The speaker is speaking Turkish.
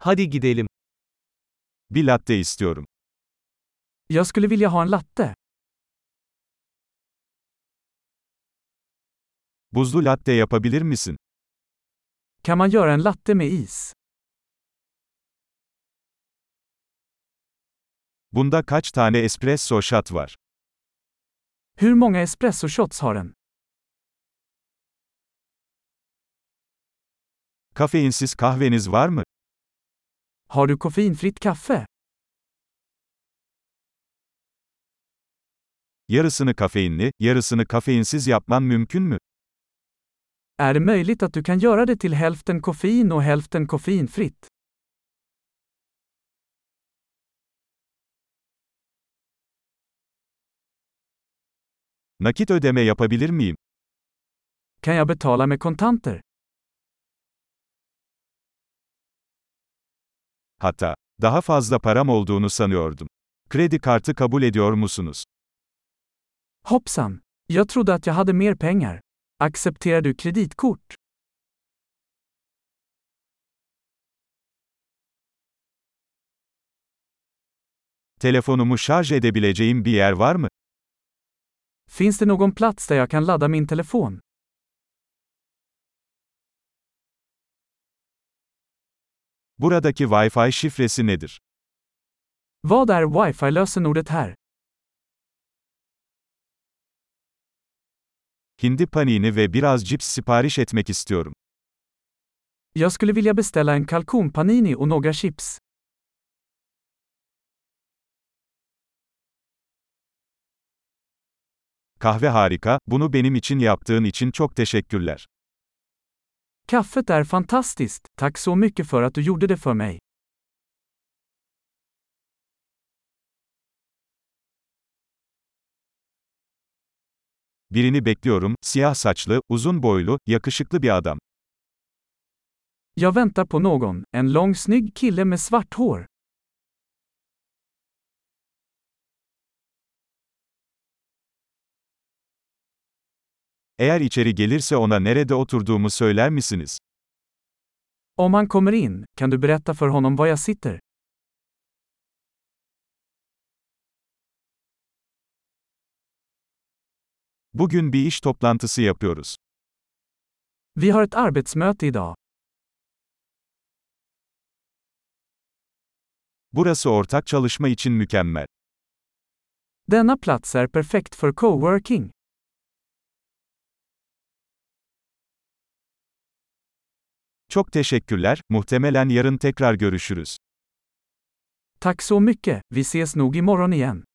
Hadi gidelim. Bir latte istiyorum. Jag skulle vilja ha en latte. Buzlu latte yapabilir misin? Kan man göra en latte med is? Bunda kaç tane espresso shot var? Hur många espresso shots har den? Kafeinsiz kahveniz var mı? Har du koffeinfritt kaffe? Yarısını kafeinli, yarısını kafeinsiz yapman mümkün mü? Är det möjligt att du kan göra det till hälften koffein och hälften koffeinfritt? Nakit ödeme yapabilir miyim? Kan jag betala med kontanter? Hatta, daha fazla param olduğunu sanıyordum. Kredi kartı kabul ediyor musunuz? Hoppsan! Jag trodde att jag hade mer pengar. Accepterar du kreditkort? Telefonumu şarj edebileceğim bir yer var mı? Finns det någon plats där jag kan ladda min telefon? Buradaki Wi-Fi şifresi nedir? Vad är wifi-lösenordet här? Hindi panini ve biraz cips sipariş etmek istiyorum. Jag skulle vilja beställa en kalkonpanini och några chips. Kahve harika, bunu benim için yaptığın için çok teşekkürler. Kaffet är fantastiskt, tack så mycket för att du gjorde det för mig. Birini bekliyorum, siyah saçlı, uzun boylu, yakışıklı bir adam. Jag väntar på någon, en lång snygg kille med svart hår. Eğer içeri gelirse ona nerede oturduğumu söyler misiniz? Om han kommer in, kan du berätta för honom var jag sitter? Bugün bir iş toplantısı yapıyoruz. Vi har ett arbetsmöte idag. Burası ortak çalışma için mükemmel. Denna plats är perfekt för coworking. Çok teşekkürler, muhtemelen yarın tekrar görüşürüz. Tack så mycket, vi ses nog imorgon igen.